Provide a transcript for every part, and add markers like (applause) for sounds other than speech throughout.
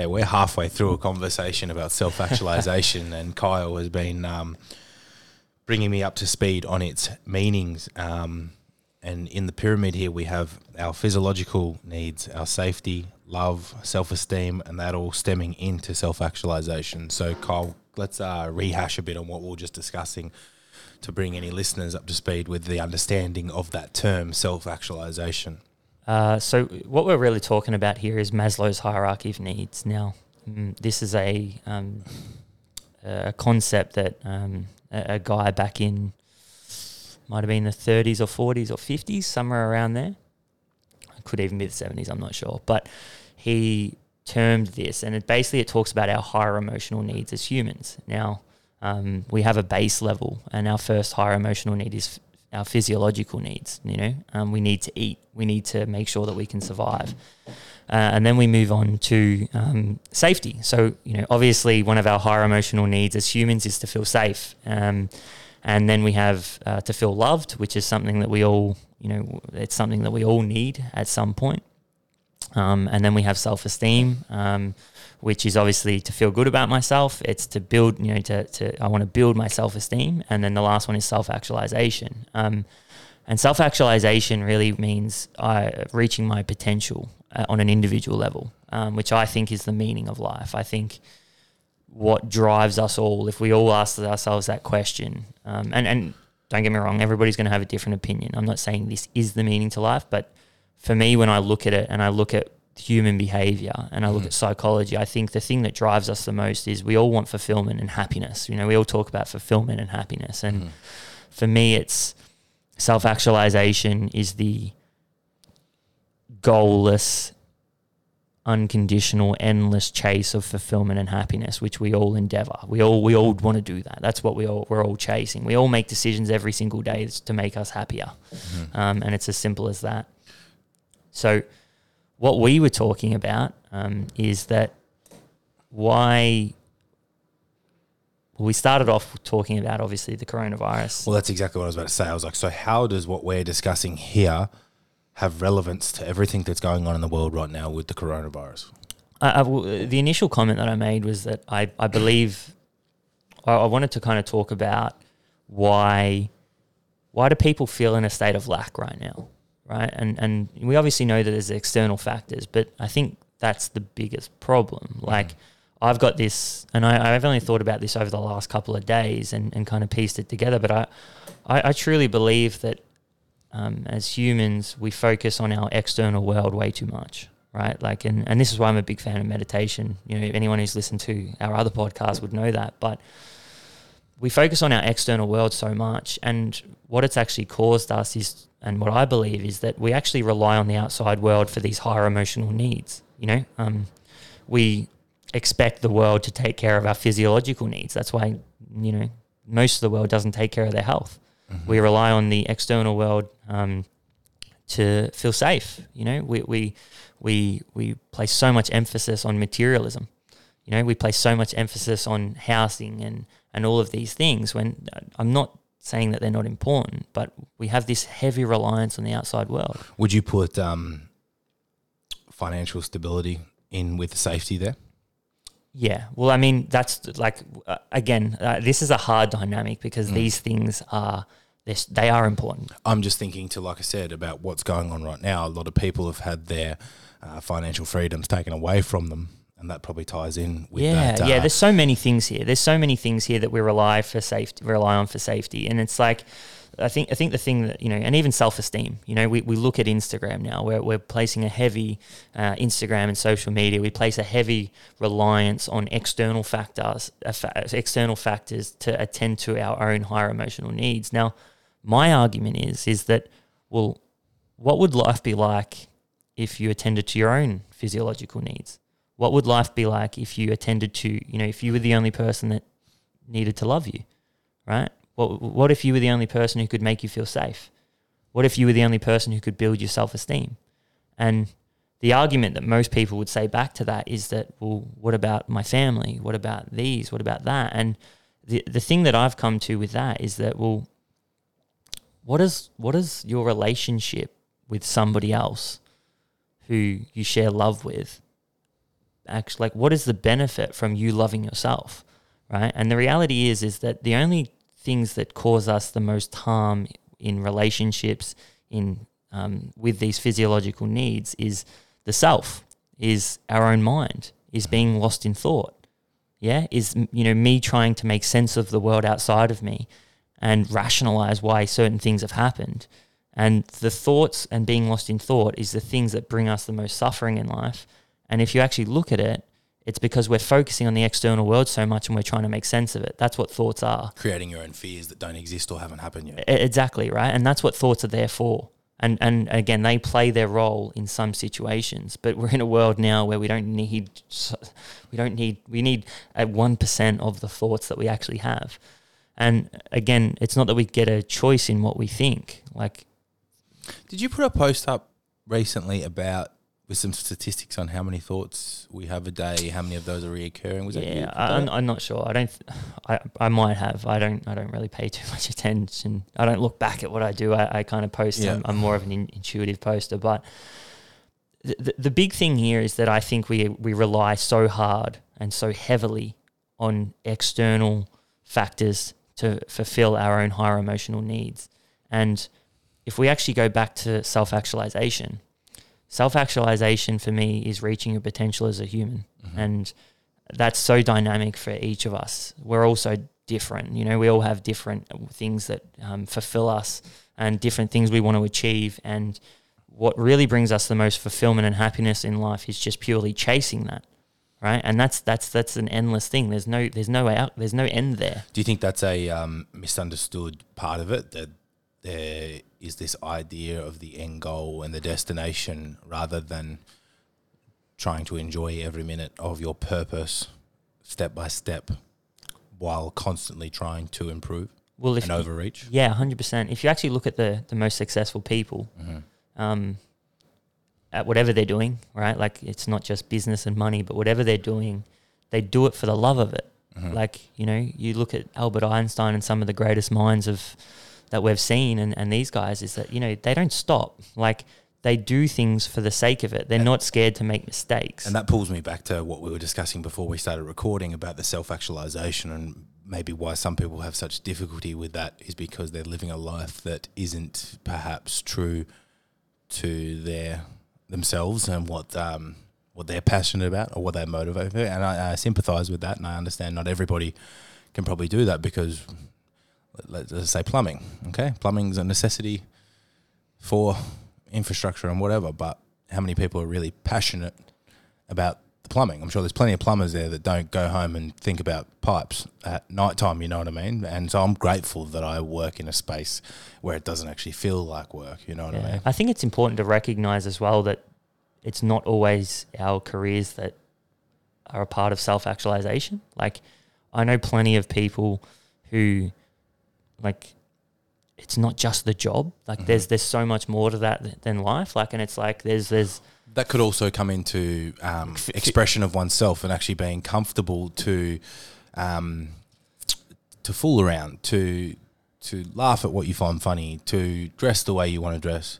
Okay, we're halfway through a conversation about self actualization, (laughs) and Kyle has been um, bringing me up to speed on its meanings. Um, and in the pyramid here, we have our physiological needs, our safety, love, self esteem, and that all stemming into self actualization. So, Kyle, let's uh, rehash a bit on what we are just discussing to bring any listeners up to speed with the understanding of that term, self actualization. Uh, so what we're really talking about here is Maslow's hierarchy of needs. Now, mm, this is a um, a concept that um, a, a, guy back in might have been the 30s or 40s or 50s, somewhere around there. It Could even be the 70s. I'm not sure, but he termed this, and it basically it talks about our higher emotional needs as humans. Now, um, we have a base level, and our first higher emotional need is our physiological needs. You know, um, we need to eat. We need to make sure that we can survive. Uh, and then we move on to um, safety. So, you know, obviously, one of our higher emotional needs as humans is to feel safe. Um, and then we have uh, to feel loved, which is something that we all, you know, it's something that we all need at some point. Um, and then we have self esteem, um, which is obviously to feel good about myself. It's to build, you know, to, to I want to build my self esteem. And then the last one is self actualization. Um, and self actualization really means uh, reaching my potential uh, on an individual level, um, which I think is the meaning of life. I think what drives us all, if we all ask ourselves that question, um, and, and don't get me wrong, everybody's going to have a different opinion. I'm not saying this is the meaning to life, but for me, when I look at it and I look at human behavior and I look mm. at psychology, I think the thing that drives us the most is we all want fulfillment and happiness. You know, we all talk about fulfillment and happiness. And mm. for me, it's self actualization is the goalless, unconditional, endless chase of fulfillment and happiness, which we all endeavor. We all we all want to do that. That's what we all we're all chasing. We all make decisions every single day to make us happier, mm-hmm. um, and it's as simple as that. So, what we were talking about um, is that why well, we started off talking about obviously the coronavirus. Well, that's exactly what I was about to say. I was like, so how does what we're discussing here have relevance to everything that's going on in the world right now with the coronavirus? I, I, the initial comment that I made was that I, I believe I, I wanted to kind of talk about why why do people feel in a state of lack right now? Right? And and we obviously know that there's external factors, but I think that's the biggest problem. Mm-hmm. Like I've got this, and I, have only thought about this over the last couple of days and, and kind of pieced it together. But I, I, I truly believe that um, as humans, we focus on our external world way too much, right? Like, and, and this is why I'm a big fan of meditation. You know, anyone who's listened to our other podcast would know that. But we focus on our external world so much, and what it's actually caused us is and what I believe is that we actually rely on the outside world for these higher emotional needs. You know, um, we expect the world to take care of our physiological needs. That's why you know most of the world doesn't take care of their health. Mm-hmm. We rely on the external world um, to feel safe. You know, we we we we place so much emphasis on materialism. You know, we place so much emphasis on housing and and all of these things. When uh, I'm not saying that they're not important, but we have this heavy reliance on the outside world. Would you put um, financial stability in with safety there? Yeah. Well, I mean, that's like, uh, again, uh, this is a hard dynamic because mm. these things are. They are important. I'm just thinking to, like I said, about what's going on right now. A lot of people have had their uh, financial freedoms taken away from them and that probably ties in with yeah, that. Uh, yeah. There's so many things here. There's so many things here that we rely for safety, rely on for safety, and it's like. I think I think the thing that you know, and even self esteem. You know, we, we look at Instagram now. We're we're placing a heavy uh, Instagram and social media. We place a heavy reliance on external factors, uh, external factors to attend to our own higher emotional needs. Now, my argument is is that well, what would life be like if you attended to your own physiological needs? What would life be like if you attended to, you know, if you were the only person that needed to love you, right? What, what if you were the only person who could make you feel safe? What if you were the only person who could build your self esteem? And the argument that most people would say back to that is that, well, what about my family? What about these? What about that? And the the thing that I've come to with that is that, well, what is what is your relationship with somebody else who you share love with actually like what is the benefit from you loving yourself, right? And the reality is is that the only things that cause us the most harm in relationships in um, with these physiological needs is the self, is our own mind, is being lost in thought. Yeah, is you know me trying to make sense of the world outside of me and rationalize why certain things have happened. And the thoughts and being lost in thought is the things that bring us the most suffering in life. And if you actually look at it, it's because we're focusing on the external world so much and we're trying to make sense of it. That's what thoughts are. Creating your own fears that don't exist or haven't happened yet. Exactly, right? And that's what thoughts are there for. And and again, they play their role in some situations, but we're in a world now where we don't need we don't need we need a 1% of the thoughts that we actually have. And again, it's not that we get a choice in what we think. Like Did you put a post up recently about with some statistics on how many thoughts we have a day, how many of those are reoccurring? Was yeah, I'm. I'm not sure. I don't. th- I I might have. I don't. I don't really pay too much attention. I don't look back at what I do. I, I kind of post. Yeah. I'm, I'm more of an in, intuitive poster. But the, the the big thing here is that I think we we rely so hard and so heavily on external factors to fulfill our own higher emotional needs. And if we actually go back to self actualization, self actualization for me is reaching your potential as a human. Mhm. And that's so dynamic for each of us. We're all so different. You know, we all have different things that um, fulfill us and different things we want to achieve. And what really brings us the most fulfillment and happiness in life is just purely chasing that. Right. And that's that's that's an endless thing. There's no there's no way out there's no end there. Do you think that's a um, misunderstood part of it? That there is this idea of the end goal and the destination rather than trying to enjoy every minute of your purpose step by step while constantly trying to improve Well if and overreach? Yeah, hundred percent. If you actually look at the the most successful people, Mm-hmm. um, at whatever they're doing, right? Like it's not just business and money, but whatever they're doing, they do it for the love of it. Mhm. Like you know, you look at Albert Einstein and some of the greatest minds of that we've seen, and and these guys is that you know they don't stop. Like they do things for the sake of it. They're And- not scared to make mistakes. And that pulls me back to what we were discussing before we started recording about the self actualization and maybe why some people have such difficulty with that is because they're living a life that isn't perhaps true to their themselves and what um, what they're passionate about or what they're motivated for. And I, I sympathize with that and I understand not everybody can probably do that because let's say plumbing. Okay, plumbing's a necessity for infrastructure and whatever, but how many people are really passionate about the plumbing? I'm sure there's plenty of plumbers there that don't go home and think about pipes at night time, you know what I mean? And so I'm grateful that I work in a space where it doesn't actually feel like work, you know what I mean? I think it's important to recognize as well that it's not always our careers that are a part of self actualization. Like, I know plenty of people who, like, it's not just the job. Like, Mhm. there's there's so much more to that th- than life. Like, and it's like there's there's That could also come into um, expression of oneself and actually being comfortable to um, to fool around, to to laugh at what you find funny, to dress the way you want to dress,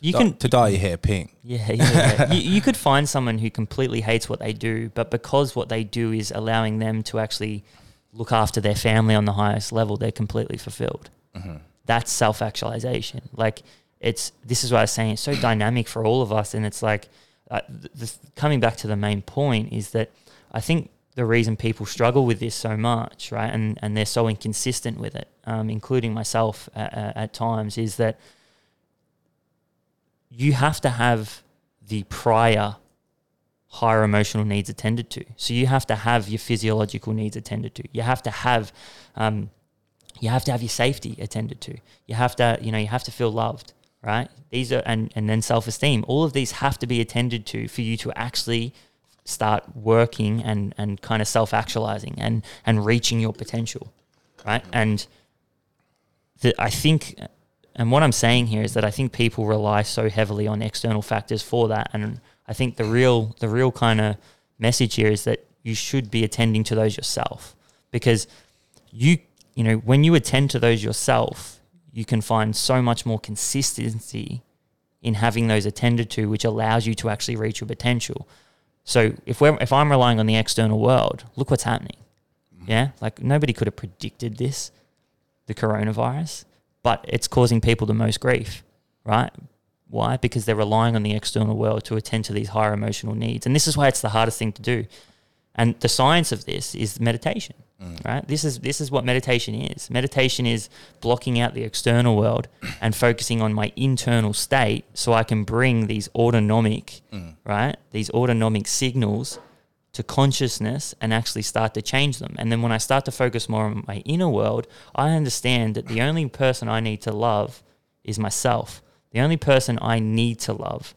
you can to dye your hair pink. Yeah, yeah. yeah. (laughs) you, you could find someone who completely hates what they do, but because what they do is allowing them to actually look after their family on the highest level, they're completely fulfilled. Mm-hmm. That's self actualization. Like it's this is what I was saying. It's so dynamic for all of us, and it's like uh, th- this, coming back to the main point is that I think the reason people struggle with this so much, right, and and they're so inconsistent with it, um, including myself at, at times, is that you have to have the prior higher emotional needs attended to. So you have to have your physiological needs attended to. You have to have, um, you have to have your safety attended to. You have to, you know, you have to feel loved, right? These are and and then self esteem. All of these have to be attended to for you to actually start working and and kind of self actualizing and and reaching your potential, right? And the, I think and what I'm saying here is that I think people rely so heavily on external factors for that, and I think the real the real kind of message here is that you should be attending to those yourself because you you know when you attend to those yourself, you can find so much more consistency in having those attended to, which allows you to actually reach your potential. So if we're if I'm relying on the external world, look what's happening. Mm-hmm. Yeah, like nobody could have predicted this, the coronavirus, but it's causing people the most grief, right? Why? Because they're relying on the external world to attend to these higher emotional needs, and this is why it's the hardest thing to do. And the science of this is meditation, Mm. right? This is this is what meditation is. Meditation is blocking out the external world and focusing on my internal state, so I can bring these autonomic, Mm. right? These autonomic signals to consciousness and actually start to change them. And then when I start to focus more on my inner world, I understand that the only person I need to love is myself. The only person I need to love,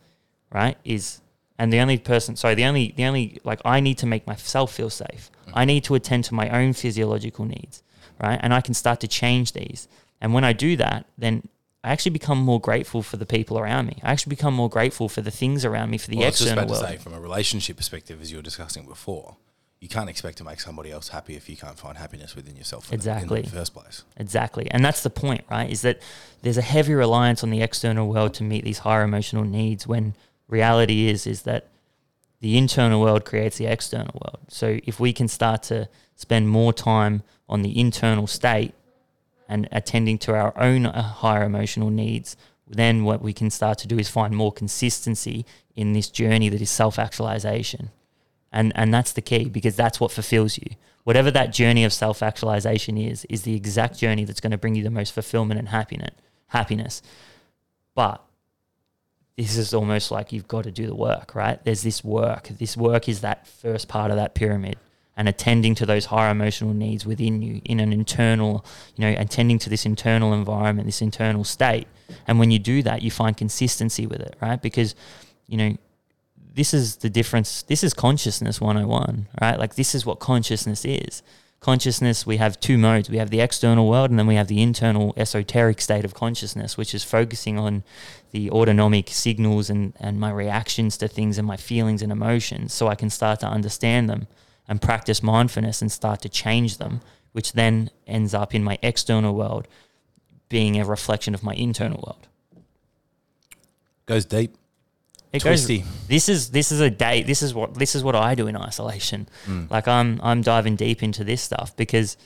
right, is and the only person sorry, the only the only like I need to make myself feel safe. Mm-hmm. I need to attend to my own physiological needs, right? And I can start to change these. And when I do that, then I actually become more grateful for the people around me. I actually become more grateful for the things around me, for the Well, I was just external about to world. say, from a relationship perspective, as you were discussing before, you can't expect to make somebody else happy if you can't find happiness within yourself in, the, in Exactly. the first place. Exactly. And that's the point, right? Is that there's a heavy reliance on the external world to meet these higher emotional needs when reality is is that the internal world creates the external world. So if we can start to spend more time on the internal state and attending to our own uh, higher emotional needs, then what we can start to do is find more consistency in this journey that is self-actualization. And and that's the key because that's what fulfills you. Whatever that journey of self-actualization is, is the exact journey that's going to bring you the most fulfillment and happiness. Happiness. But this is almost like you've got to do the work, right? There's this work. This work is that first part of that pyramid and attending to those higher emotional needs within you in an internal, you know, attending to this internal environment, this internal state. And when you do that, you find consistency with it, right? Because, you know, this is the difference. This is consciousness 101, right? Like this is what consciousness is. Consciousness, we have two modes. We have the external world and then we have the internal esoteric state of consciousness, which is focusing on the autonomic signals and, and my reactions to things and my feelings and emotions so I can start to understand them and practice mindfulness and start to change them, which then ends up in my external world being a reflection of my internal world. Goes deep. It Twisty. goes. This is this is a day. This is what this is what I do in isolation. Mm. Like I'm I'm diving deep into this stuff because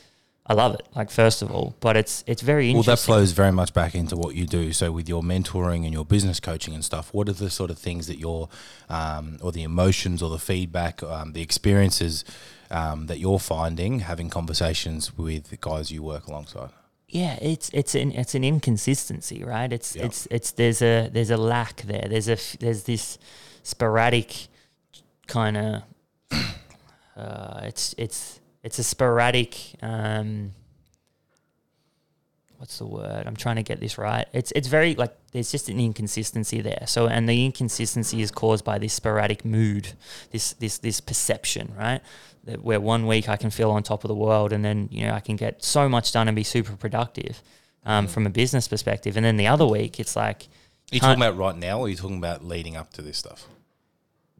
I love it. Like first of all, but it's it's very interesting. Well, that flows very much back into what you do. So, with your mentoring and your business coaching and stuff, what are the sort of things that you're, um, or the emotions or the feedback, um, the experiences um, that you're finding having conversations with the guys you work alongside? Yeah, it's it's an it's an inconsistency, right? It's Yeah. it's it's there's a there's a lack there. There's a there's this sporadic kind of uh, it's it's it's a sporadic um what's the word? I'm trying to get this right. It's it's very like there's just an inconsistency there. So and the inconsistency is caused by this sporadic mood, this this this perception, right? Where one week I can feel on top of the world and then, you know, I can get so much done and be super productive um, Mm. from a business perspective. And then the other week it's like Are you talking about right now, or are you talking about leading up to this stuff?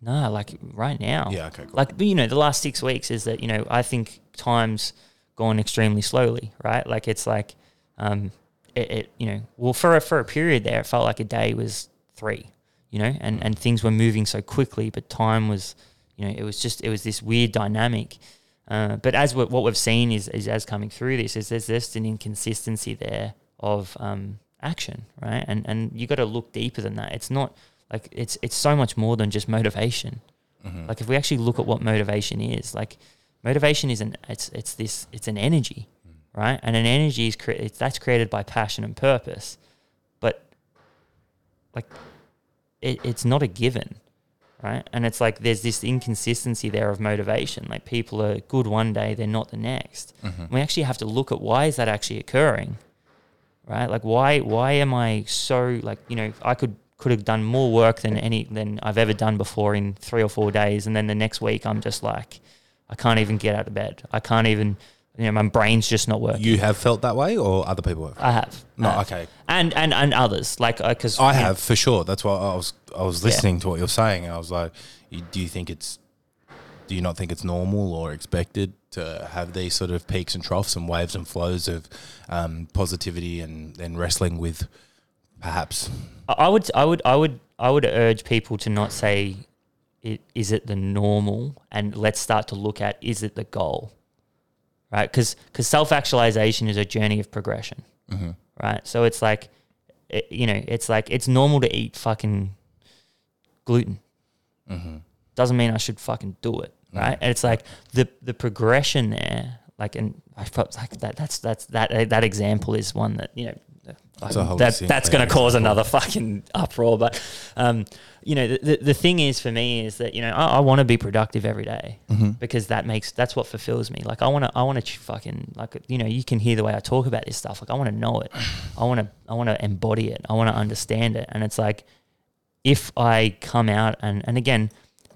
no, like right now. Yeah, okay, cool. Like you know, the last six weeks is that you know I think time's gone extremely slowly, right? Like it's like, um, it, it you know, well for a, for a period there, it felt like a day was three, you know, and and things were moving so quickly, but time was, you know, it was just it was this weird dynamic. Uh, but as what we've seen is, is as coming through this is there's just an inconsistency there of um, action, right? And and you got to look deeper than that. It's not like it's it's so much more than just motivation. Mhm. Like if we actually look at what motivation is, like motivation is an it's it's this it's an energy, right? And an energy is cre- it's, that's created by passion and purpose, but like it, it's not a given, right? And it's like there's this inconsistency there of motivation. Like people are good one day, they're not the next. Mhm. We actually have to look at why is that actually occurring, right? Like why why am I so like you know I could could have done more work than any than I've ever done before in three or four days, and then the next week I'm just like I can't even get out of bed. I can't even you know my brain's just not working. You have felt that way, or other people have? I have No, I have. okay. and and and others like because I have for sure. That's why I was I was Yeah. listening to what you're saying, and I was like, you, "Do you think it's? Do you not think it's normal or expected to have these sort of peaks and troughs and waves and flows of um, positivity and then wrestling with perhaps I I would, I would, I would, I would urge people to not say it, is it the normal, and let's start to look at is it the goal, right? Because because self actualization is a journey of progression, Mm-hmm. right? So it's like, it, you know, it's like it's normal to eat fucking gluten. Mm-hmm. Doesn't mean I should fucking do it, right? And it's like the the progression there, like, and I felt like that. That's that's that that example is one that you know. That's a that, that's going to cause another fucking (laughs) uproar, but um, you know the, the the thing is for me is that you know I, I want to be productive every day Mm-hmm. because that makes that's what fulfills me. Like I want to I want to fucking like you know you can hear the way I talk about this stuff. Like I want to know it. I want to I want to embody it. I want to understand it. And it's like if I come out and and again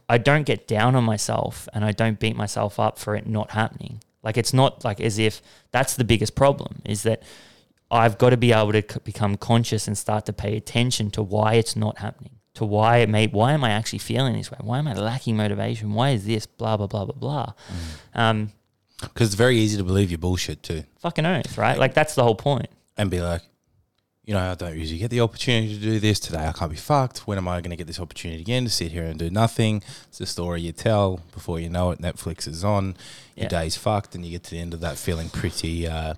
I don't get down on myself and I don't beat myself up for it not happening. Like it's not like as if that's the biggest problem is that I've got to be able to c- become conscious and start to pay attention to why it's not happening, to why it may, why am I actually feeling this way? Why am I lacking motivation? Why is this blah blah blah blah blah? Um, Because it's very easy to believe your bullshit too, fucking oath, right? Like that's the whole point. and be like, you know, I don't usually get the opportunity to do this today. I can't be fucked. When am I going to get this opportunity again to sit here and do nothing? It's the story you tell. Before you know it, Netflix is on. Your Yeah. day's fucked, and you get to the end of that feeling pretty, uh,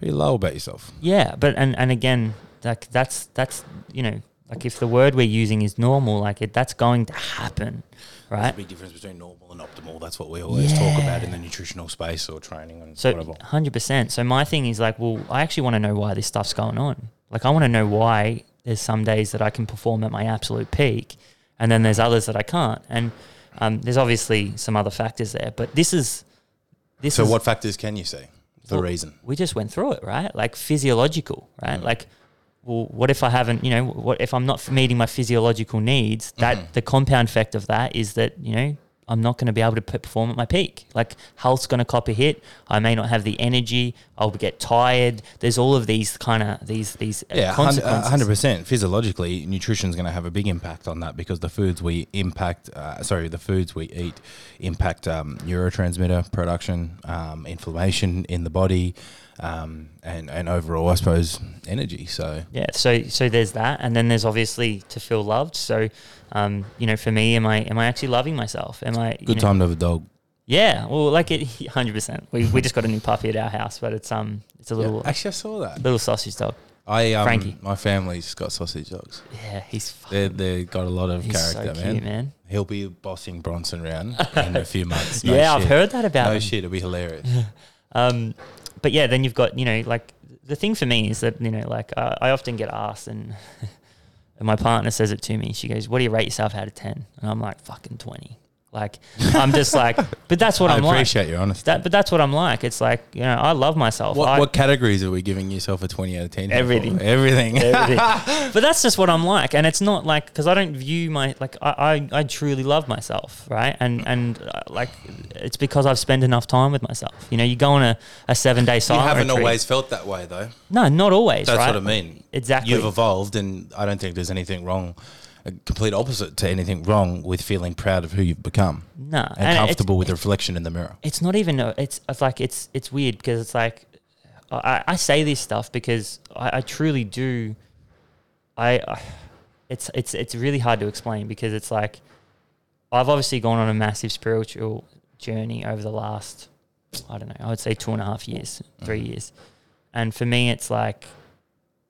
pretty low about yourself. Yeah, but and and again, like that's that's you know like if the word we're using is normal, like it that's going to happen, There's right? a big difference between normal and optimal. That's what we always talk about in the nutritional space or training and So whatever. hundred percent. So my thing is like, well, I actually want to know why this stuff's going on. Like I want to know why there's some days that I can perform at my absolute peak, and then there's others that I can't. And um, there's obviously some other factors there, but this is this So, is what factors can you see? The Well, reason. we just went through it, right? Like physiological, right? Mm. Like, well, what if I haven't, you know, what if I'm not meeting my physiological needs? That Mhm. the compound effect of that is that you know I'm not going to be able to perform at my peak. Like health's going to cop a hit. I may not have the energy. I'll get tired. There's all of these kind of these these uh, Yeah, hundred percent. Physiologically, nutrition's going to have a big impact on that because the foods we impact, uh, sorry, the foods we eat impact um, neurotransmitter production, um, inflammation in the body, um, and and overall, I suppose, energy. So Yeah, so so there's that, and then there's obviously to feel loved. So, um, you know, for me, am I am I actually loving myself? Am I good know- time to have a dog. Yeah, well, like it, (laughs) hundred percent. We we just got a new puppy at our house, but it's um it's a little Yeah, actually, I saw that. little sausage dog. I um, Frankie. my family's got sausage dogs. Yeah, he's They fucking, they got a lot of he's character, so man. cute, man. He'll be bossing Bronson around (laughs) in a few months. No yeah, I've heard that about No him. shit, it'll be hilarious. (laughs) Um, but yeah, then you've got you know like the thing for me is that you know like uh, I often get asked and. And my partner says it to me. She goes, "What do you rate yourself out of 10? And I'm like, "Fucking 20." Like, I'm just like, but that's what (laughs) I I'm like. I appreciate your honesty. That, but that's what I'm like. It's like you know, I love myself. What, I, what categories are we giving yourself a 20 out of 10? for? Everything. Everything. everything. (laughs) but that's just what I'm like, and it's not like because I don't view my like I, I I truly love myself, right? And and uh, like it's because I've spent enough time with myself. You know, you go on a, a seven day you silent haven't retreat. always felt that way, though. no, not always. That's right? what I mean. Exactly. You've evolved, and I don't think there's anything wrong, a complete opposite to anything wrong with feeling proud of who you've become. No, and, it's- comfortable with the reflection in the mirror. it's not even a, it's, it's like it's it's weird because it's like I, I say this stuff because I, I truly do I, I it's it's it's really hard to explain because it's like I've obviously gone on a massive spiritual journey over the last I don't know I would say two and a half years three mm-hmm. years. And for me it's like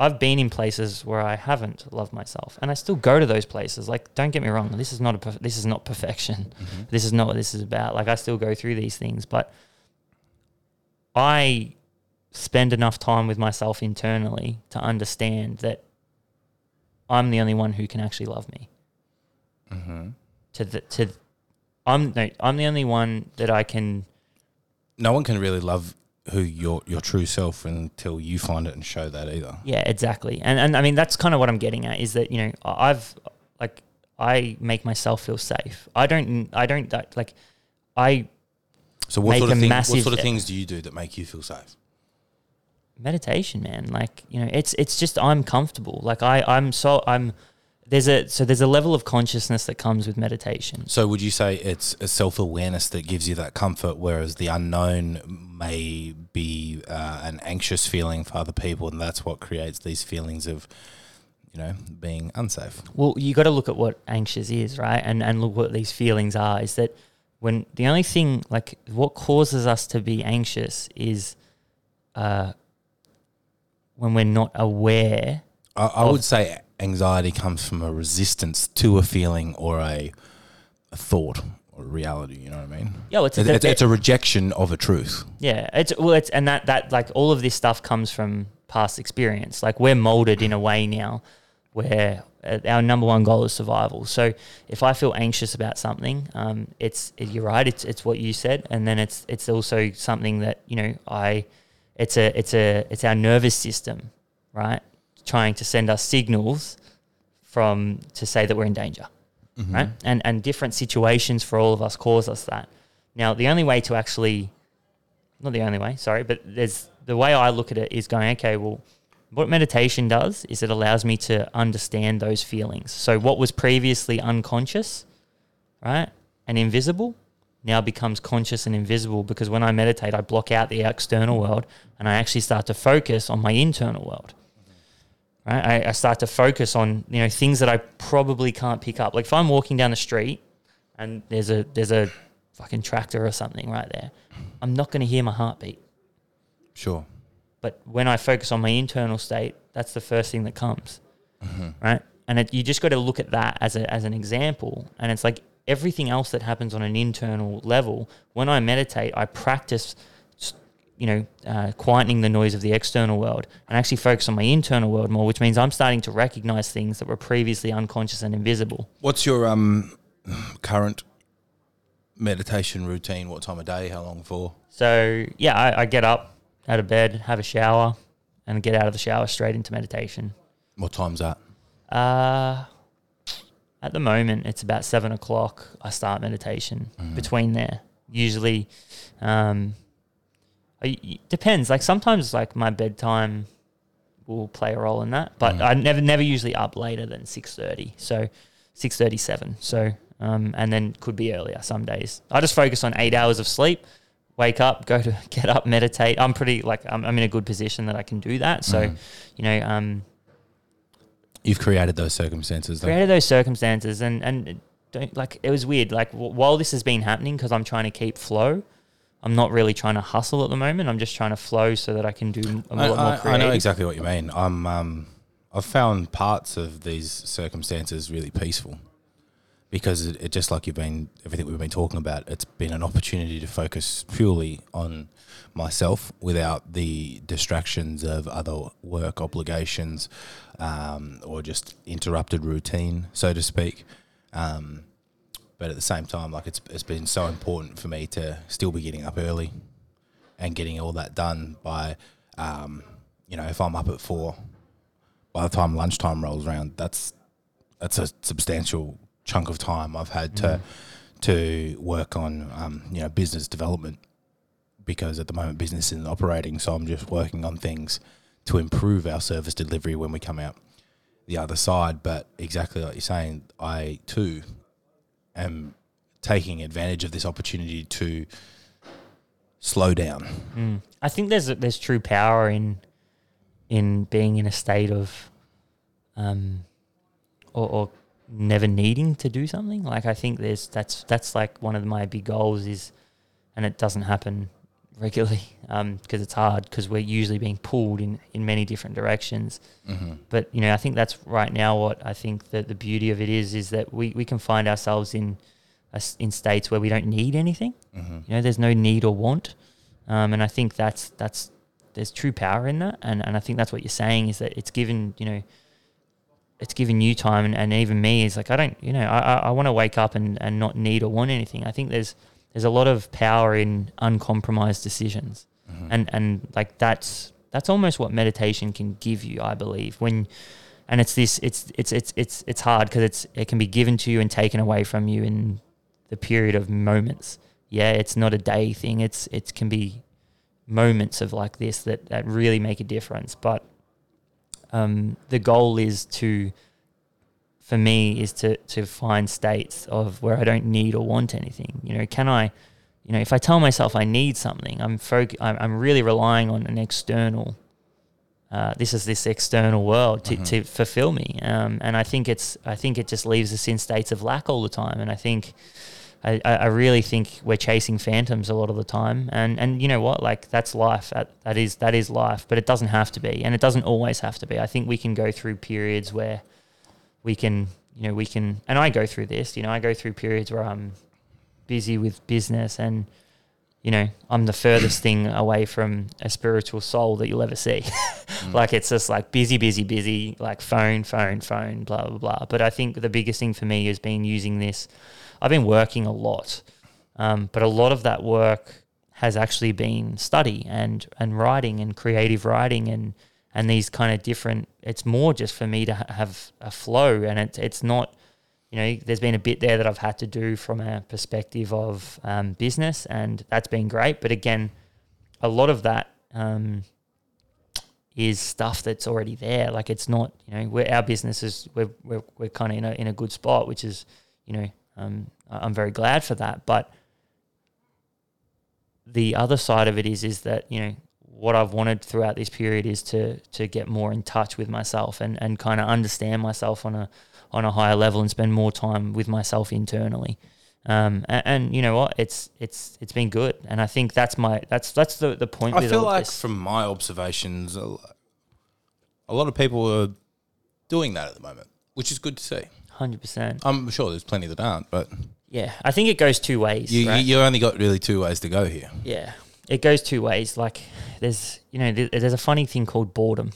I've been in places where I haven't loved myself and I still go to those places like don't get me wrong this is not a perf- this is not perfection this is not what this is about. Like I still go through these things, but I spend enough time with myself internally to understand that I'm the only one who can actually love me. Mm-hmm. To the to, I'm no, I'm the only one that I can. No one can really love who your your true self until you find it and show that either. Yeah, exactly. And and I mean that's kind of what I'm getting at is that you know I've like I make myself feel safe. I don't I don't like I So what sort of thing, what sort of things do you do that make you feel safe? meditation man like you know it's it's just i'm comfortable like i i'm so i'm there's a so there's a level of consciousness that comes with meditation So would you say it's a self awareness that gives you that comfort, whereas the unknown may be uh, an anxious feeling for other people, and that's what creates these feelings of you know, being unsafe. Well, you got to look at what anxious is, right? And and look what these feelings are. Is that when the only thing like what causes us to be anxious is uh, when we're not aware. I, I would say anxiety comes from a resistance to a feeling or a, a thought or reality. You know what I mean? Yeah, well, it's, It's, a, it's, it's a rejection of a truth. yeah. It's well, it's and that that like all of this stuff comes from past experience. Like we're molded in a way now where uh, our number one goal is survival. So if I feel anxious about something, um, it's it, you're right. It's it's what you said, and then it's it's also something that you know I. It's a it's a it's our nervous system, right? Trying to send us signals from to say that we're in danger, mm-hmm. right? And and different situations for all of us cause us that. Now the only way to actually, not the only way, sorry, but there's the way I look at it is going okay. Well, what meditation does is it allows me to understand those feelings. So what was previously unconscious, right, and invisible, now becomes conscious and invisible because when I meditate, I block out the external world and I actually start to focus on my internal world. Right? I, I start to focus on you know things that I probably can't pick up. Like if I'm walking down the street and there's a there's a fucking tractor or something right there, I'm not going to hear my heartbeat. Sure. But when I focus on my internal state, that's the first thing that comes, mm-hmm. right? And it, you just got to look at that as a, as an example. And it's like everything else that happens on an internal level. When I meditate, I practice, you know, uh, quietening the noise of the external world and actually focus on my internal world more, which means I'm starting to recognize things that were previously unconscious and invisible. What's your um current meditation routine? What time of day? How long for? So yeah, I, I get up out of bed, have a shower, and get out of the shower straight into meditation. What time's that? Uh, at the moment, it's about seven o'clock. I start meditation between there. Usually, um, I, it depends. Like sometimes, like my bedtime will play a role in that, but I never, never usually up later than six thirty. So six thirty seven. So um, and then could be earlier some days. I just focus on eight hours of sleep. Wake up, go to (laughs) get up, meditate. I'm pretty like I'm, I'm in a good position that I can do that. So, you know, um, You've created those circumstances. Though. created those circumstances and and don't like it was weird like w- while this has been happening because i'm trying to keep flow i'm not really trying to hustle at the moment i'm just trying to flow so that i can do a I, lot more I, I know exactly what you mean. I'm um, I've found parts of these circumstances really peaceful because it, it just like you've been everything we've been talking about. It's been an opportunity to focus purely on myself without the distractions of other work obligations um, or just interrupted routine, so to speak. Um, but at the same time, like it's it's been so important for me to still be getting up early and getting all that done by, um, you know, if I'm up at four, by the time lunchtime rolls around, that's that's a substantial chunk of time I've had to to work on, um, you know, business development because at the moment business isn't operating, so I'm just working on things to improve our service delivery when we come out the other side. But exactly like you're saying, I too am taking advantage of this opportunity to slow down. Mm. i think there's there's true power in in being in a state of um or, or never needing to do something like i think there's that's that's like one of my big goals is and it doesn't happen regularly because it's hard because we're usually being pulled in in many different directions. Mm-hmm. but you know i think that's right now what i think that the beauty of it is is that we, we can find ourselves in s in states where we don't need anything. Mm-hmm. you know there's no need or want. Um, and i think that's that's there's true power in that. And, and i think that's what you're saying is that it's given you know it's given you time and, and even me is like i don't you know i, I, I want to wake up and, and not need or want anything. I think there's there's a lot of power in uncompromised decisions. Mm-hmm. and and like that's that's almost what meditation can give you i believe when and it's this it's it's it's it's it's hard because it's it can be given to you and taken away from you in the period of moments. Yeah it's not a day thing. It's it can be moments of like this that that really make a difference. But um the goal is to for me is to to find states of where I don't need or want anything. You know, can I, you know, if I tell myself I need something, I'm foc- I'm, I'm really relying on an external uh, this is this external world to, to fulfill me. Um, and I think it's I think it just leaves us in states of lack all the time. And I think I, I really think we're chasing phantoms a lot of the time. And and you know what? Like that's life. That, that is that is life. But it doesn't have to be, and it doesn't always have to be. I think we can go through periods where we can you know we can and I go through this. You know I go through periods where I'm busy with business and you know, I'm the furthest (coughs) thing away from a spiritual soul that you'll ever see. (laughs) mm. Like it's just like busy, busy, busy, like phone, phone, phone, blah, blah, blah. But I think the biggest thing for me has been using this. I've been working a lot, um, but a lot of that work has actually been study and, and writing and creative writing and, and these kind of different, it's more just for me to ha- have a flow and it, it's not, you know, there's been a bit there that I've had to do from a perspective of um, business, and that's been great. But again, a lot of that um, is stuff that's already there. Like it's not, you know, our business is we're we're, we're kind of in a in a good spot, which is, you know, um, I'm very glad for that. But the other side of it is is that you know what I've wanted throughout this period is to to get more in touch with myself and and kind of understand myself on a on a higher level and spend more time with myself internally. Um, and, and, you know what? It's it's it's been good, and I think that's my that's that's the the point. I feel like this. from my observations, a, a lot of people are doing that at the moment, which is good to see. Hundred percent. I'm sure there's plenty that aren't, but yeah, I think it goes two ways. You right? you only got really two ways to go here. Yeah, it goes two ways. Like there's you know there's a funny thing called boredom,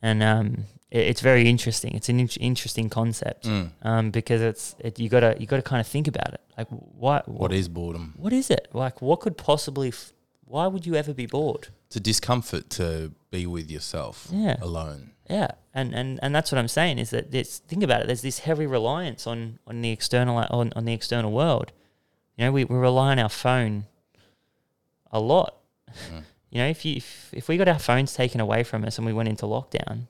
and um, it's very interesting. It's an in- interesting concept mm. um, because it's it, you gotta you gotta kind of think about it. Like what what is boredom? What is it? Like what could possibly? F- why would you ever be bored? It's a discomfort to be with yourself. Yeah. alone. Yeah, and, and and that's what I'm saying is that this think about it. There's this heavy reliance on on the external on, on the external world. You know, we, we rely on our phone a lot. Mm. You know, if you if, if we got our phones taken away from us and we went into lockdown,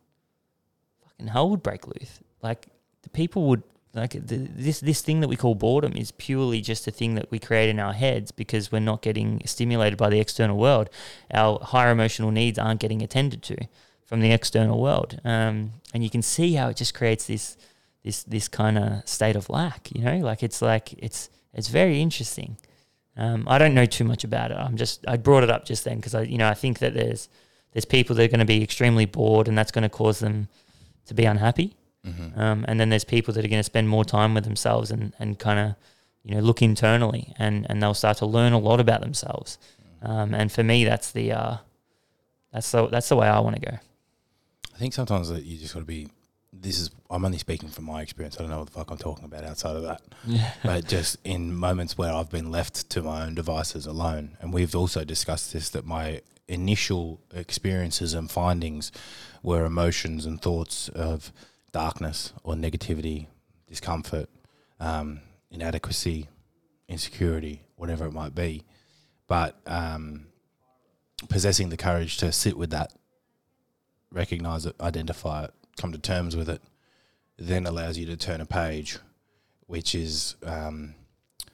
fucking hell would break loose. Like the people would like the, this this thing that we call boredom is purely just a thing that we create in our heads because we're not getting stimulated by the external world. Our higher emotional needs aren't getting attended to from the external world, um, and you can see how it just creates this this this kind of state of lack. You know, like it's like it's it's very interesting. Um, I don't know too much about it. I'm just I brought it up just then because I you know I think that there's there's people that are going to be extremely bored and that's going to cause them to be unhappy. Mm-hmm. Um, and then there's people that are going to spend more time with themselves and, and kind of, you know, look internally and, and they'll start to learn a lot about themselves. Um, and for me, that's the, uh, that's the, that's the way I want to go. I think sometimes that you just got to be, this is, I'm only speaking from my experience. I don't know what the fuck I'm talking about outside of that. (laughs) Yeah. but just in moments where I've been left to my own devices alone. And we've also discussed this, that my initial experiences and findings were emotions and thoughts of darkness or negativity, discomfort, um, inadequacy, insecurity, whatever it might be. But um, possessing the courage to sit with that, recognize it, identify it, come to terms with it, then allows you to turn a page, which is um,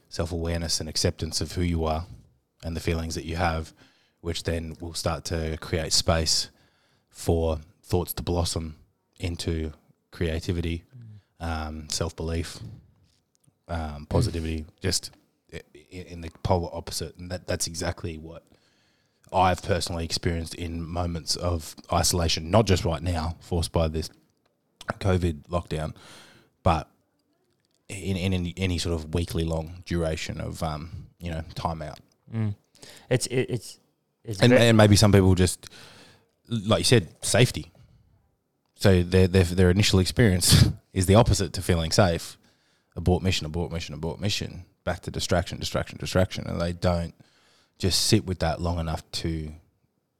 self awareness and acceptance of who you are and the feelings that you have, which then will start to create space for thoughts to blossom into creativity, um, self belief, um, positivity, just in the polar opposite. And that, that's exactly what I've personally experienced in moments of isolation, not just right now, forced by this COVID lockdown, but in, in any, any sort of weekly long duration of, um, you know, time out. Mm. It's, it, it's, it's and, and maybe some people just, like you said, safety. So their, their their initial experience (laughs) is the opposite to feeling safe. Abort mission, abort mission, abort mission. Back to distraction, distraction, distraction, and they don't just sit with that long enough to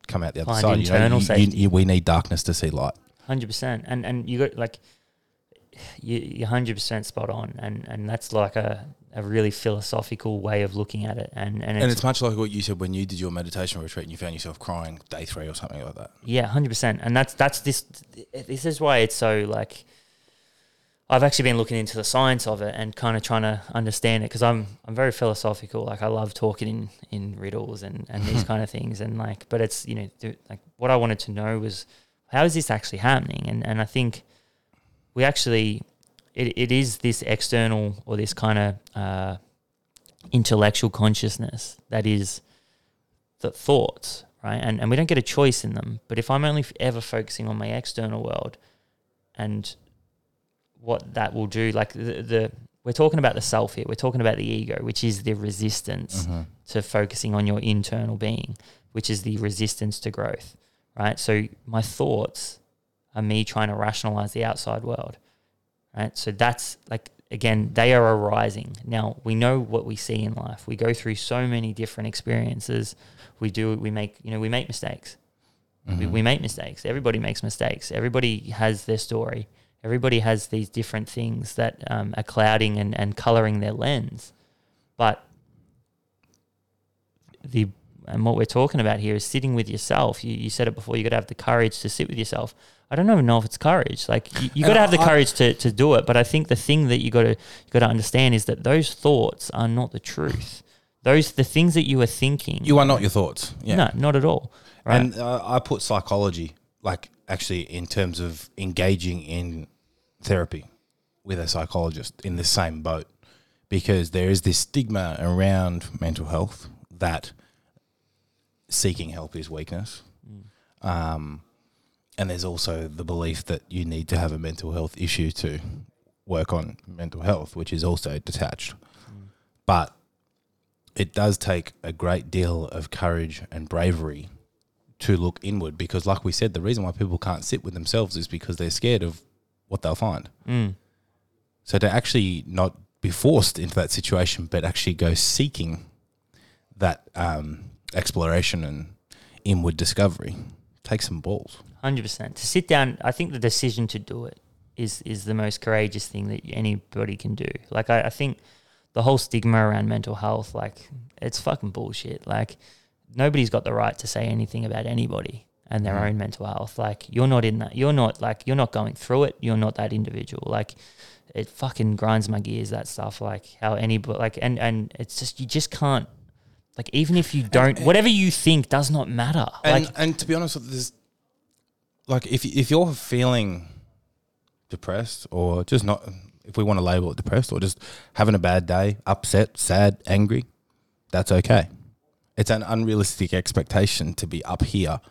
come out the other Find side. Internal you know, you, you, we need darkness to see light. Hundred percent, and and you got like you you're hundred percent spot on, and and that's like a a really philosophical way of looking at it. And and, and it's, it's, much like what you said when you did your meditation retreat and you found yourself crying day three or something like that. Yeah, hundred percent. And that's that's this. This is why it's so like. I've actually been looking into the science of it and kind of trying to understand it because I'm I'm very philosophical. Like I love talking in, in riddles and, and these (laughs) kind of things. And like, but it's you know th- like what I wanted to know was how is this actually happening? And and I think we actually it, it is this external or this kind of uh, intellectual consciousness that is the thoughts, right? And and we don't get a choice in them. But if I'm only ever focusing on my external world and what that will do. Like the, the we're talking about the self here. We're talking about the ego, which is the resistance Mm-hmm. to focusing on your internal being, which is the resistance to growth. Right. So my thoughts are me trying to rationalize the outside world. Right. So that's like again, they are arising. Now we know what we see in life. We go through so many different experiences. We do we make you know, we make mistakes. We, we make mistakes. Everybody makes mistakes. Everybody has their story. Everybody has these different things that um, are clouding and, and coloring their lens. But the and what we're talking about here is sitting with yourself. You, you said it before. You got to have the courage to sit with yourself. I don't even know if it's courage. Like you, you got to have the I- courage to, to do it. But I think the thing that you got to you got to understand is that those thoughts are not the truth. Those the things that you are thinking. You are not your thoughts. Yeah. No, not at all. Right. And uh, I put psychology, like actually in terms of engaging in therapy with a psychologist in the same boat, because there is this stigma around mental health that seeking help is weakness. Um, and there's also the belief that you need to have a mental health issue to work on mental health, which is also detached. But it does take a great deal of courage and bravery to look inward because like we said the reason why people can't sit with themselves is because they're scared of what they'll find Mm. so to actually not be forced into that situation but actually go seeking that um, exploration and inward discovery take some balls Hundred percent. To sit down, I think the decision to do it is is the most courageous thing that anybody can do. Like I, I think the whole stigma around mental health, like it's fucking bullshit. Like nobody's got the right to say anything about anybody and their Mhm. own mental health. Like you're not in that. You're not like you're not going through it. You're not that individual. Like it fucking grinds my gears that stuff. Like how anybody like and and it's just you just can't. Like even if you don't, whatever you think does not matter. and like and to be honest there's like if if you're feeling depressed or just not if we want to label it depressed or just having a bad day upset sad angry that's okay it's an unrealistic expectation to be up here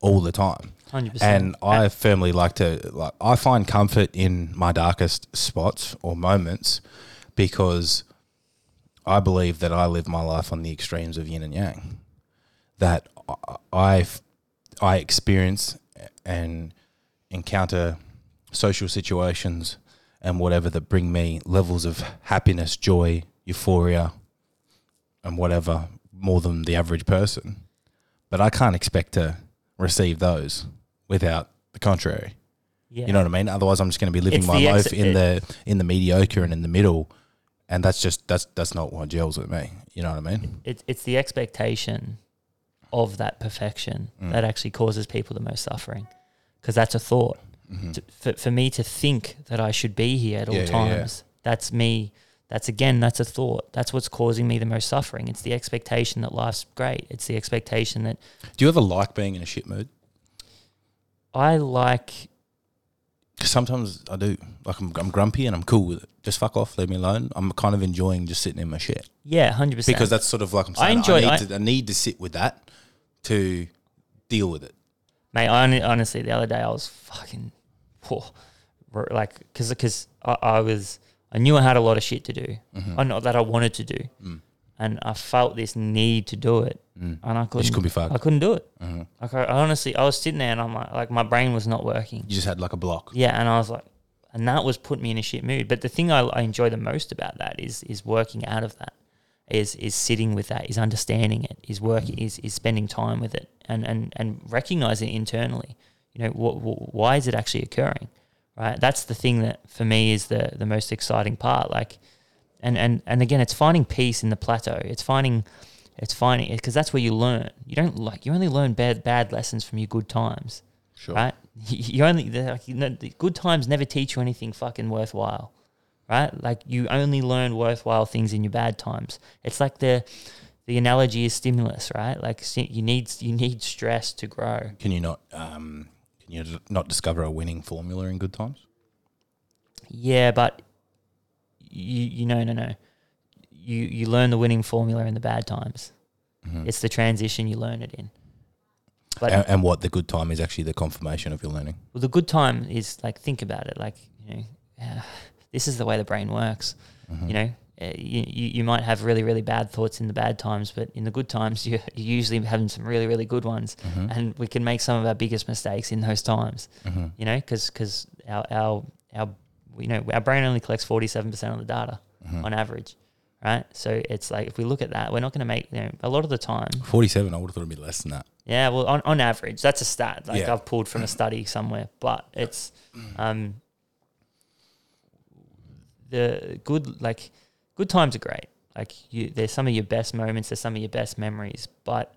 all the time hundred percent. and I firmly like to like I find comfort in my darkest spots or moments because I believe that I live my life on the extremes of yin and yang. That I, I experience and encounter social situations and whatever that bring me levels of happiness, joy, euphoria, and whatever more than the average person. But I can't expect to receive those without the contrary. yeah. You know what I mean? Otherwise, I'm just going to be living It's my life ex- in the in the mediocre and in the middle, and that's just that's that's not what gels with me. You know what I mean? it's it's the expectation of that perfection Mm. that actually causes people the most suffering because that's a thought Mhm. to, for, for me to think that i should be here at all Yeah, yeah, yeah. times that's me that's again that's a thought that's what's causing me the most suffering it's the expectation that life's great it's the expectation that Do you ever like being in a shit mood? i like 'Cause sometimes I do. Like I'm, I'm grumpy and I'm cool with it. Just fuck off, leave me alone. I'm kind of enjoying just sitting in my shit yeah 100% because that's sort of like I'm I saying. I, enjoy- need I- to I need to sit with that to deal with it. Mate, I, hon- honestly, the other day I was fucking, whoa, like, because because I, I was, I knew I had a lot of shit to do. Mhm. I know that I wanted to do, Mm. and I felt this need to do it, Mm. and I couldn't. could be fucked. I couldn't do it. Mhm. Like, I, I honestly, I was sitting there, and I'm like, like my brain was not working. You just had like a block. Yeah, and I was like, and that was putting me in a shit mood. But the thing I, I enjoy the most about that is is working out of that, is is sitting with that, is understanding it, is working, is is spending time with it, and and and recognizing it internally. You know, wh- wh- why is it actually occurring? Right. That's the thing that for me is the the most exciting part. Like, and and and again, it's finding peace in the plateau. It's finding. It's finding because that's where you learn. You don't like you only learn bad bad lessons from your good times Sure. right? (laughs) you only the, like, you know, the good times never teach you anything fucking worthwhile, right? Like you only learn worthwhile things in your bad times. It's like the the analogy is stimulus, right? Like you need you need stress to grow. Can you not um, can you not discover a winning formula in good times? Yeah, but you you know no no, you you learn the winning formula in the bad times. Mhm. It's the transition you learn it in. But and, and what the good time is actually the confirmation of your learning. Well, the good time is like think about it. Like you know, uh, (sighs) this is the way the brain works. Mhm. You know, you, you you might have really really bad thoughts in the bad times, but in the good times, (laughs) you you're usually having some really really good ones, Mhm. and we can make some of our biggest mistakes in those times. Mhm. You know, because our our our you know our brain only collects forty seven percent of the data Mhm. on average, right? So it's like if we look at that, we're not going to make you know a lot of the time. Forty-seven. I would have thought it'd be less than that. Yeah, well, on, on average, that's a stat. Like Yeah. I've pulled from a study somewhere, but it's (clears throat) um, the good like good times are great. Like you, they're some of your best moments. They're some of your best memories, but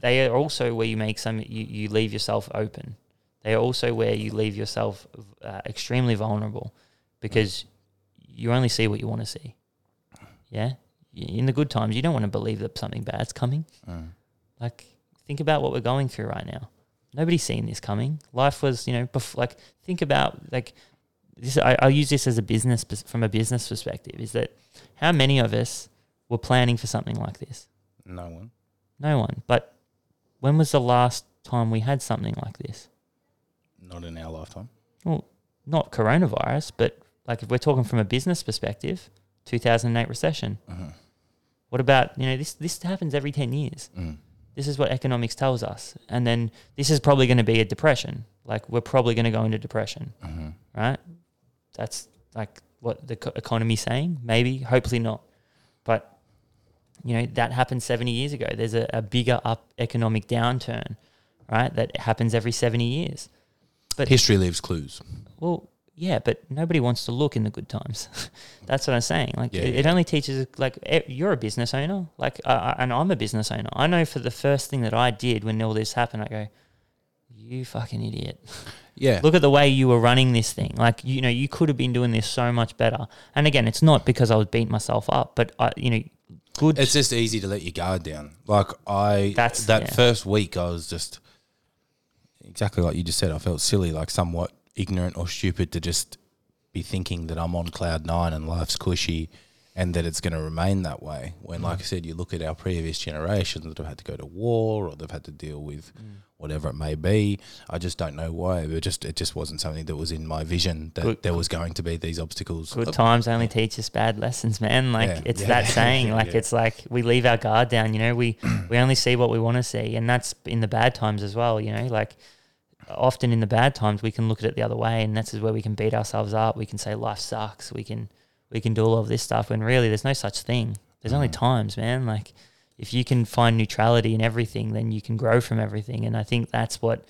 they are also where you make some. You, you leave yourself open. They are also where you leave yourself uh, extremely vulnerable, because you only see what you want to see. Yeah, in the good times, you don't want to believe that something bad's coming. Mm. Like, think about what we're going through right now. Nobody's seen this coming. Life was, you know, bef- like think about like this. I, I'll use this as a business from a business perspective. Is that how many of us were planning for something like this? No one. No one. But when was the last time we had something like this? Not in our lifetime. Well, not coronavirus, but like if we're talking from a business perspective, 2008 recession. Mhm. What about you know this? This happens every 10 years. Mm. This is what economics tells us. And then this is probably going to be a depression. Like we're probably going to go into depression, Mhm. right? That's like what the co- economy's saying. Maybe, hopefully not. But you know that happened 70 years ago. There's a, a bigger up economic downturn, right? That happens every 70 years. But History leaves clues. well, yeah, but nobody wants to look in the good times. (laughs) That's what I'm saying. Like Yeah, it, yeah. it only teaches like you're a business owner, like uh, and I'm a business owner. I know for the first thing that I did when all this happened, I go, "You fucking idiot! Yeah. Look at the way you were running this thing. Like you know, you could have been doing this so much better." And again, it's not because I was beating myself up, but I, you know, good. It's just easy to let your guard down. Like I, That's- that yeah. first week, I was just exactly like you just said. I felt silly, like somewhat ignorant or stupid to just be thinking that I'm on cloud nine and life's cushy, and that it's going to remain that way. When, like mm. I said, you look at our previous generations that have had to go to war or they've had to deal with mm. whatever it may be. I just don't know why. It just it just wasn't something that was in my vision that Good- there was going to be these obstacles. Good times only teach us bad lessons, man. Like Yeah, it's yeah, that (laughs) saying. Like yeah. it's like we leave our guard down. You know, we we only see what we want to see, and that's in the bad times as well. You know, like often in the bad times we can look at it the other way, and that's is where we can beat ourselves up. We can say life sucks. We can we can do all of this stuff when really there's no such thing. There's only Mhm. times, man. Like if you can find neutrality in everything, then you can grow from everything. And I think that's what,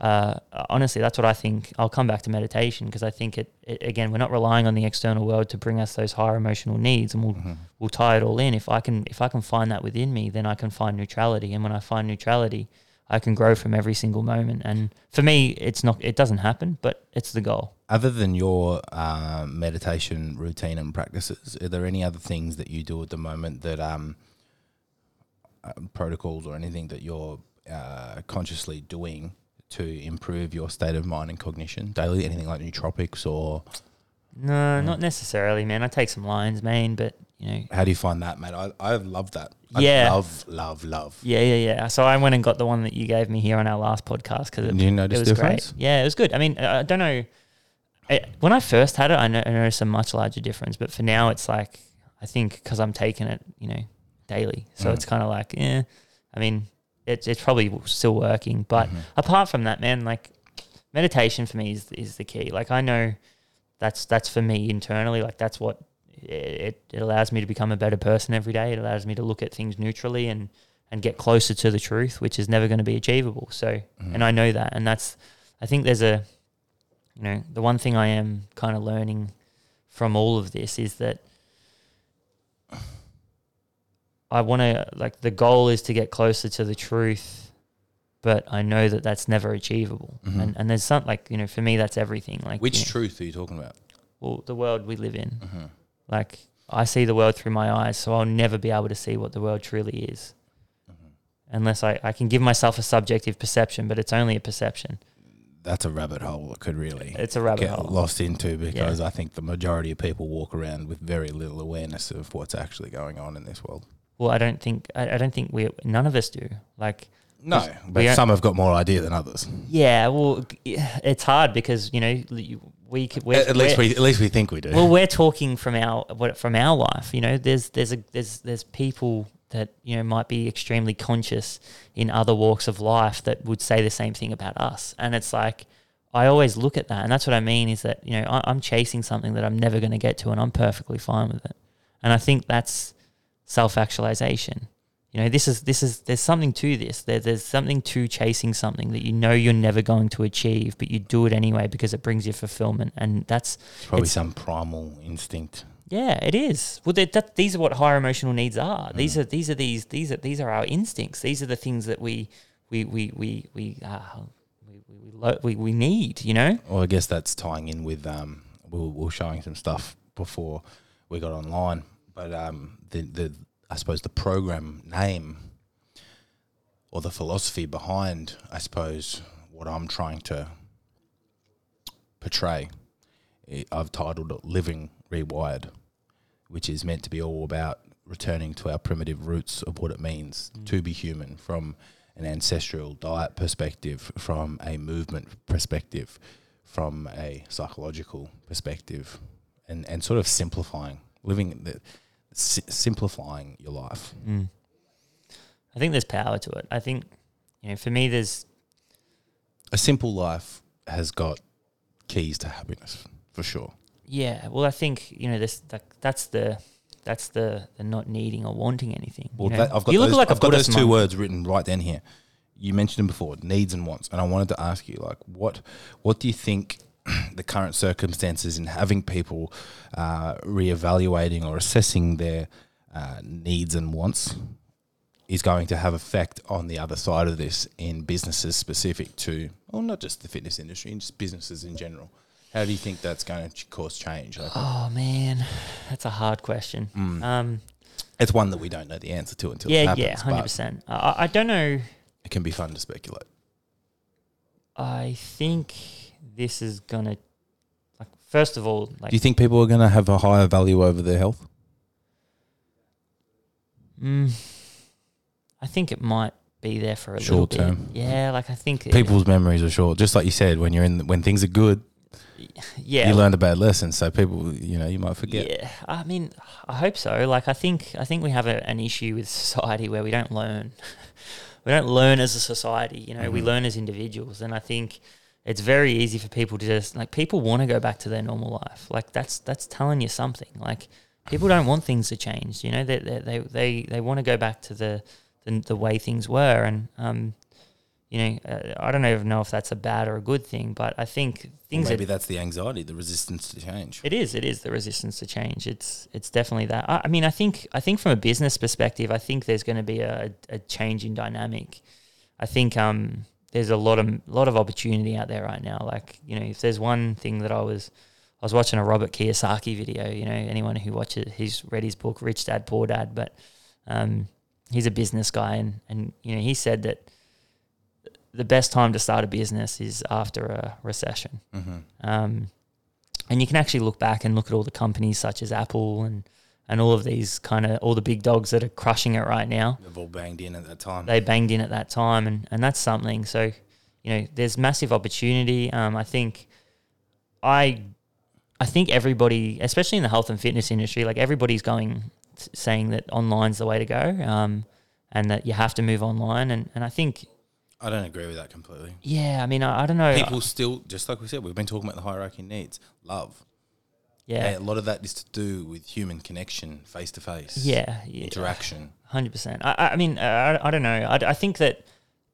uh, honestly, that's what I think. I'll come back to meditation because I think it, it, again, we're not relying on the external world to bring us those higher emotional needs, and we'll Mhm. we'll tie it all in. If I can if I can find that within me, then I can find neutrality. And when I find neutrality, I can grow from every single moment. And for me, it's not it doesn't happen, but it's the goal. Other than your uh, meditation routine and practices, are there any other things that you do at the moment that um, uh, protocols or anything that you're uh, consciously doing to improve your state of mind and cognition daily? Anything like nootropics or No, not necessarily, man. I take some lines, man, but you know, how do you find that, mate? I, I love that. I Yeah. love, love, love. yeah, yeah, yeah. So I went and got the one that you gave me here on our last podcast because it, you it was difference? great. Yeah, it was good. I mean, I don't know. I, when I first had it, I, I noticed a much larger difference. But for now, it's like I think because I'm taking it, you know, daily, so Mm. it's kind of like, yeah. I mean, it's it's probably still working, but Mhm. apart from that, man, like meditation for me is is the key. Like I know that's that's for me internally. Like that's what it, it allows me to become a better person every day. It allows me to look at things neutrally and and get closer to the truth, which is never going to be achievable. So, Mhm. and I know that, and that's I think there's a you know the one thing I am kind of learning from all of this is that I want to like the goal is to get closer to the truth but I know that that's never achievable. And and there's something like you know, for me, that's everything. Like Which you know, truth are you talking about? well, the world we live in. Mm-hmm. Like I see the world through my eyes, so I'll never be able to see what the world truly is. Mm-hmm. Unless I, I can give myself a subjective perception, but it's only a perception. That's a rabbit hole that could really It's a rabbit get hole. lost into because I think the majority of people walk around with very little awareness of what's actually going on in this world. Well, I don't think I, I don't think we none of us do. Like No, but some have got more idea than others. yeah, well, it's hard because you know we could At, at least we at least we think we do. well we're talking from our what from our life. You know, there's there's a there's there's people that you know might be extremely conscious in other walks of life that would say the same thing about us, and it's like. I always look at that, and that's what I mean is that you know I, I'm chasing something that I'm never going to get to, and I'm perfectly fine with it. And I think that's self-actualization. You know, this is this is there's something to this. There, there's something to chasing something that you know you're never going to achieve, but you do it anyway because it brings you fulfillment, and that's it's probably it's- some primal instinct. yeah, it is. Well, that, that these are what higher emotional needs are. These are these are these these are these are our instincts. These are the things that we we we we we uh, we, we, we, lo- we we need. You know. Well, I guess that's tying in with um, we were, we were showing some stuff before we got online, but um, the the I suppose the program name or the philosophy behind, I suppose, what I'm trying to portray, I've titled it "Living Rewired," which is meant to be all about returning to our primitive roots of what it means mm. to be human from an ancestral diet perspective, from a movement perspective, from a psychological perspective, and, and sort of simplifying, living, the, si- simplifying your life. Mm. I think there's power to it. I think you know for me there's A simple life has got keys to happiness, for sure. yeah. Well, I think you know this that, that's the that's the the not needing or wanting anything. you Well, know? that, I've got you look those, like a I've got those two monk. words written right down here. You mentioned them before, needs and wants, and I wanted to ask you, like, what what do you think (clears throat) the current circumstances in having people uh, reevaluating or assessing their uh, needs and wants is going to have effect on the other side of this in businesses specific to, well, not just the fitness industry, just businesses in general. How do you think that's going to cause change? Like, Oh man, that's a hard question. mm, Um, it's one that we don't know the answer to until it yeah, happens. yeah, hundred percent. I, I don't know. It can be fun to speculate. I think this is gonna like first of all, like Do you think people are going to have a higher value over their health? mm, I think it might be there for a Short little bit. term. Yeah, like I think it- People's memories are short, just like you said. When you're in, when things are good, yeah, you learned a bad lesson. So people, you know, you might forget. Yeah, I mean, I hope so. Like, I think I think we have a, an issue with (laughs) society where we don't learn. (laughs) we don't learn as a society. You know, we Mhm. learn as individuals, and I think it's very easy for people to just like people want to go back to their normal life. Like that's that's telling you something. Like people don't want things to change. You know, they they they they, they want to go back to the, the the way things were, and um. You know, uh, I don't even know if that's a bad or a good thing, but I think things are maybe that's the anxiety, the resistance to change. it is. It is the resistance to change. It's it's definitely that. I, I mean, I think I think from a business perspective, I think there's going to be a, a change in dynamic. I think um, there's a lot of lot of opportunity out there right now. Like you know, if there's one thing that I was I was watching a Robert Kiyosaki video. You know, anyone who watches, he's read his book Rich Dad Poor Dad, but um, he's a business guy, and and you know he said that the best time to start a business is after a recession. Mm-hmm. Um, and you can actually look back and look at all the companies such as Apple and, and all of these kind of all the big dogs that are crushing it right now. They've all banged in at that time. They banged in at that time, and, and that's something. So, you know, there's massive opportunity. Um, I think, I, I think everybody, especially in the health and fitness industry, like everybody's going saying that online's the way to go, um, and that you have to move online. And, and I think, I don't agree with that completely. yeah, I mean, I, I don't know. People still, just like we said, we've been talking about the hierarchy needs, love. Yeah, And a lot of that is to do with human connection, face to face, yeah, yeah. interaction. Hundred percent. I, I mean, uh, I, I don't know. I, I think that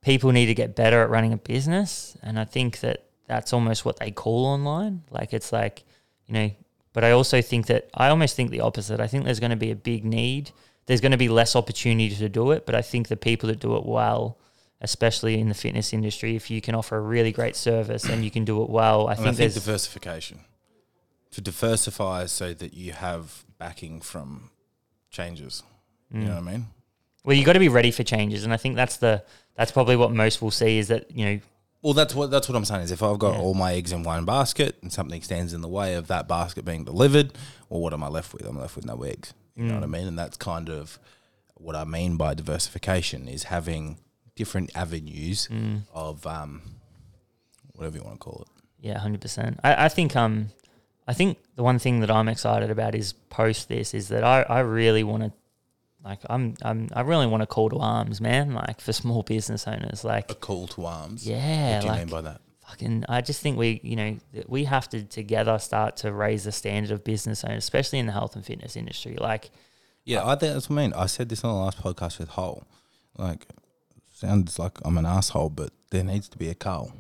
people need to get better at running a business, and I think that that's almost what they call online. Like it's like, you know. But I also think that I almost think the opposite. I think there's going to be a big need. There's going to be less opportunity to do it, but I think the people that do it well especially in the fitness industry, if you can offer a really great service and you can do it well, I And think, I think there's diversification. To diversify so that you have backing from changes. You Mm. know what I mean? well, you got to be ready for changes, and I think that's the that's probably what most will see is that you know Well, that's what that's what I'm saying. Is if I've got Yeah. all my eggs in one basket and something stands in the way of that basket being delivered, well, what am I left with? I'm left with no eggs. You know what I Mm. mean? And that's kind of what I mean by diversification is having different avenues mm, of um, whatever you want to call it. Yeah, hundred percent. I, I think um I think the one thing that I'm excited about is post this is that I, I really want to like I'm I'm I really want to call to arms, man, like for small business owners. Like A call to arms. yeah, what do you like mean by that? fucking I just think we you know we have to together start to raise the standard of business owners, especially in the health and fitness industry. Like Yeah, I think that's what I mean. I said this on the last podcast with Hole. Like, sounds like I'm an asshole, but there needs to be a Carl.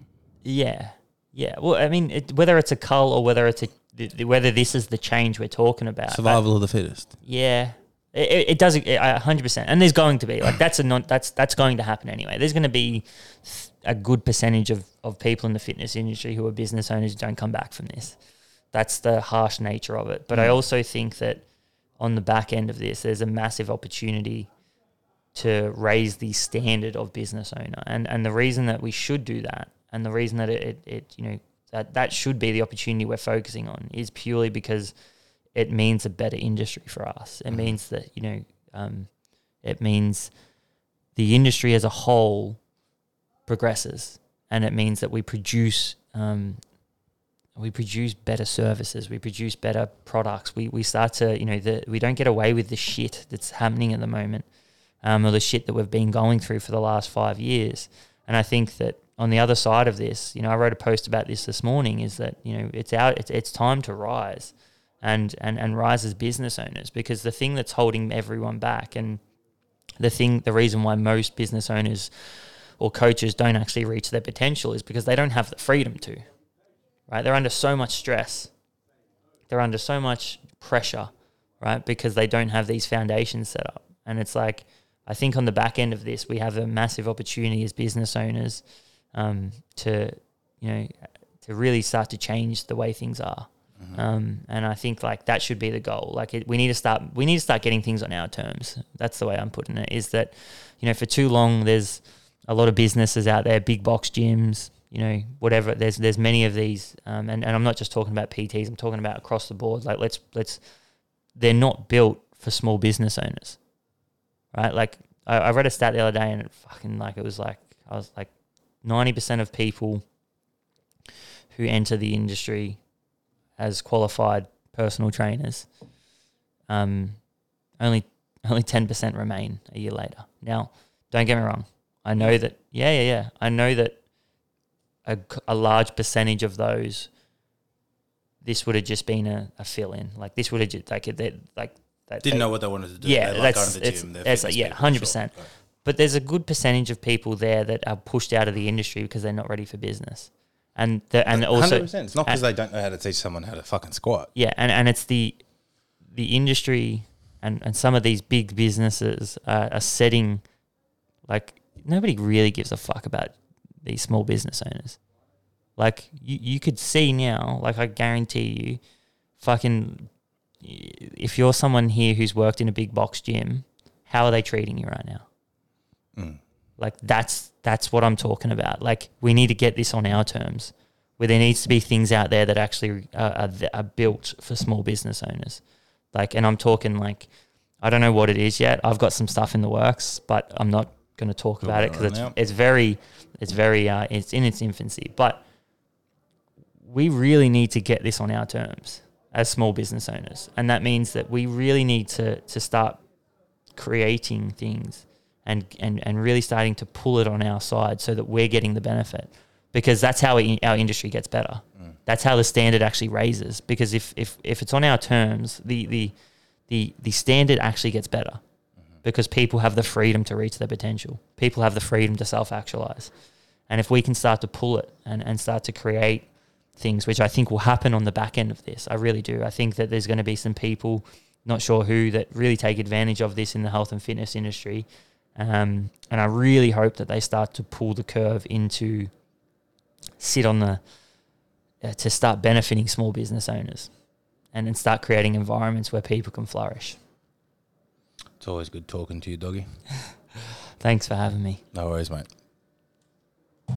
Yeah, yeah. Well, I mean, it, whether it's a cull or whether it's a th- th- whether this is the change we're talking about, Survival of the fittest. Yeah, it, it, does a hundred percent, and there's going to be like that's a non that's that's going to happen anyway. There's going to be a good percentage of of people in the fitness industry who are business owners who don't come back from this. That's the harsh nature of it. But I Mm. also think that on the back end of this, there's a massive opportunity to raise the standard of business owner, and and the reason that we should do that, and the reason that it, it, it you know that that should be the opportunity we're focusing on is purely because it means a better industry for us. It Mhm. means that you know, um, it means the industry as a whole progresses, and it means that we produce um, we produce better services, we produce better products. We we start to you know the, we don't get away with the shit that's happening at the moment, um, or the shit that we've been going through for the last five years. And I think that on the other side of this, you know, I wrote a post about this this morning. Is that you know it's out, it's, it's time to rise, and and and rise as business owners because the thing that's holding everyone back, and the thing, the reason why most business owners or coaches don't actually reach their potential is because they don't have the freedom to. Right? They're under so much stress. They're under so much pressure, right? Because they don't have these foundations set up. And it's like I think on the back end of this, we have a massive opportunity as business owners um, to, you know, to really start to change the way things are. Mhm. Um, and I think like that should be the goal. Like it, we need to start, we need to start getting things on our terms. That's the way I'm putting it. Is that, you know, for too long there's a lot of businesses out there, big box gyms, you know, whatever. There's there's many of these, um, and and I'm not just talking about PTs. I'm talking about across the board. Like let's let's, they're not built for small business owners, right? Like I, I read a stat the other day, and it fucking like it was like I was like, ninety percent of people who enter the industry as qualified personal trainers, um, only only ten percent remain a year later. Now, don't get me wrong. I know that. Yeah, yeah, yeah. I know that a, a large percentage of those, this would have just been a, a fill in. Like this would have just like they like that Didn't they- know what they wanted to do. Yeah, they like that's- going to the it's- gym. they're it's like, yeah, 100%. sure. But there's a good percentage of people there that are pushed out of the industry because they're not ready for business, and the, and also 100%. it's not because they don't know how to teach someone how to fucking squat. yeah, and, and it's the the industry and, and some of these big businesses are, are setting like nobody really gives a fuck about these small business owners. Like you, you could see now, like I guarantee you, fucking if you're someone here who's worked in a big box gym, how are they treating you right now? Mm. Like that's that's what I'm talking about. Like we need to get this on our terms, where there needs to be things out there that actually are, are, are built for small business owners. Like, and I'm talking like, I don't know what it is yet. I've got some stuff in the works, but I'm not going to talk about it because it's out. it's very it's very uh, it's in its infancy. But we really need to get this on our terms as small business owners, and that means that we really need to to start creating things and, and, and really starting to pull it on our side so that we're getting the benefit because that's how our industry gets better. Mm. That's how the standard actually raises because if, if, if it's on our terms, the, the, the, the standard actually gets better because people have the freedom to reach their potential. People have the freedom to self actualize. And if we can start to pull it and, and start to create things, which I think will happen on the back end of this, I really do. I think that there's going to be some people, not sure who, that really take advantage of this in the health and fitness industry Um, and I really hope that they start to pull the curve into sit on the uh, to start benefiting small business owners and then start creating environments where people can flourish. It's always good talking to you, doggy. (laughs) Thanks for having me. No worries, mate.